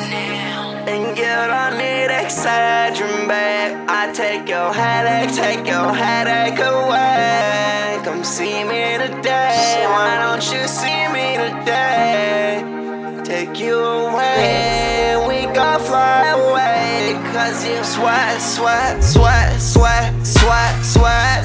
And you don't need Excedrin, babe. I take your headache, take your headache away. Come see me today. Why don't you see me today? Take you away. We gon' fly away. Cause you sweat, sweat, sweat, sweat, sweat, sweat, sweat,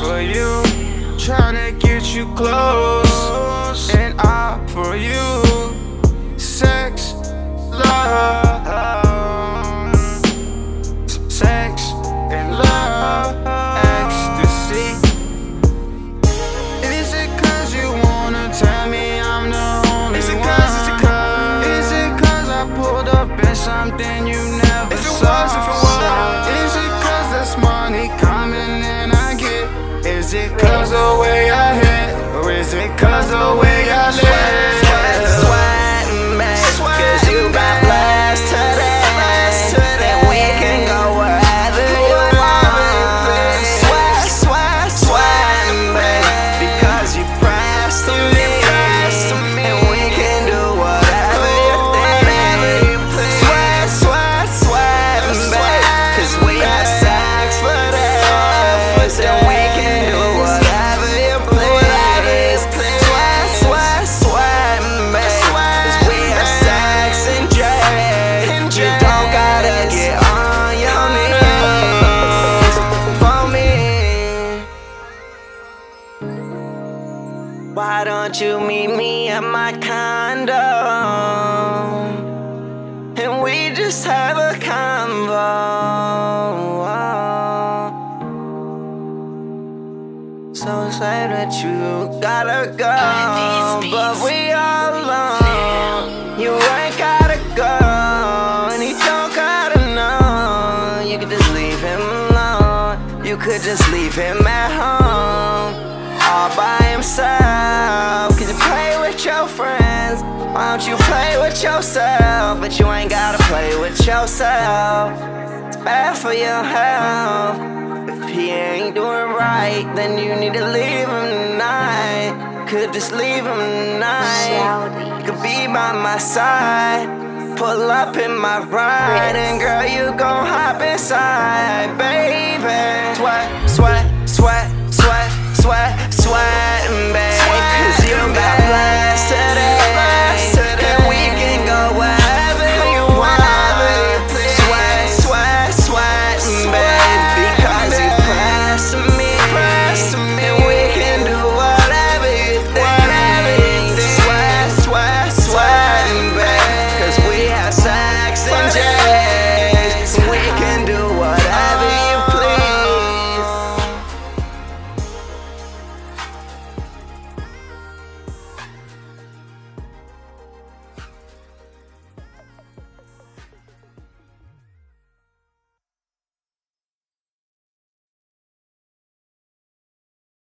for you. Tryna get you close, and all for you. Sex, love, sex, and love, ecstasy. Is it cause you wanna tell me I'm the only Is it one? cause- is it cause- Is it cause I pulled up in something you never If it saw? Is it cause the way I hit? Or oh, is it cause the way Why don't you meet me at my condo? And we just have a convo. So say that you gotta go, but we all alone. You ain't gotta go, and he don't gotta know. You could just leave him alone. You could just leave him at home, by himself. Could you play with your friends? Why don't you play with yourself? But you ain't gotta play with yourself. It's bad for your health. If he ain't doing right, then you need to leave him tonight. Could just leave him tonight. You could be by my side. Pull up in my ride, and girl, you gon' hop inside, baby.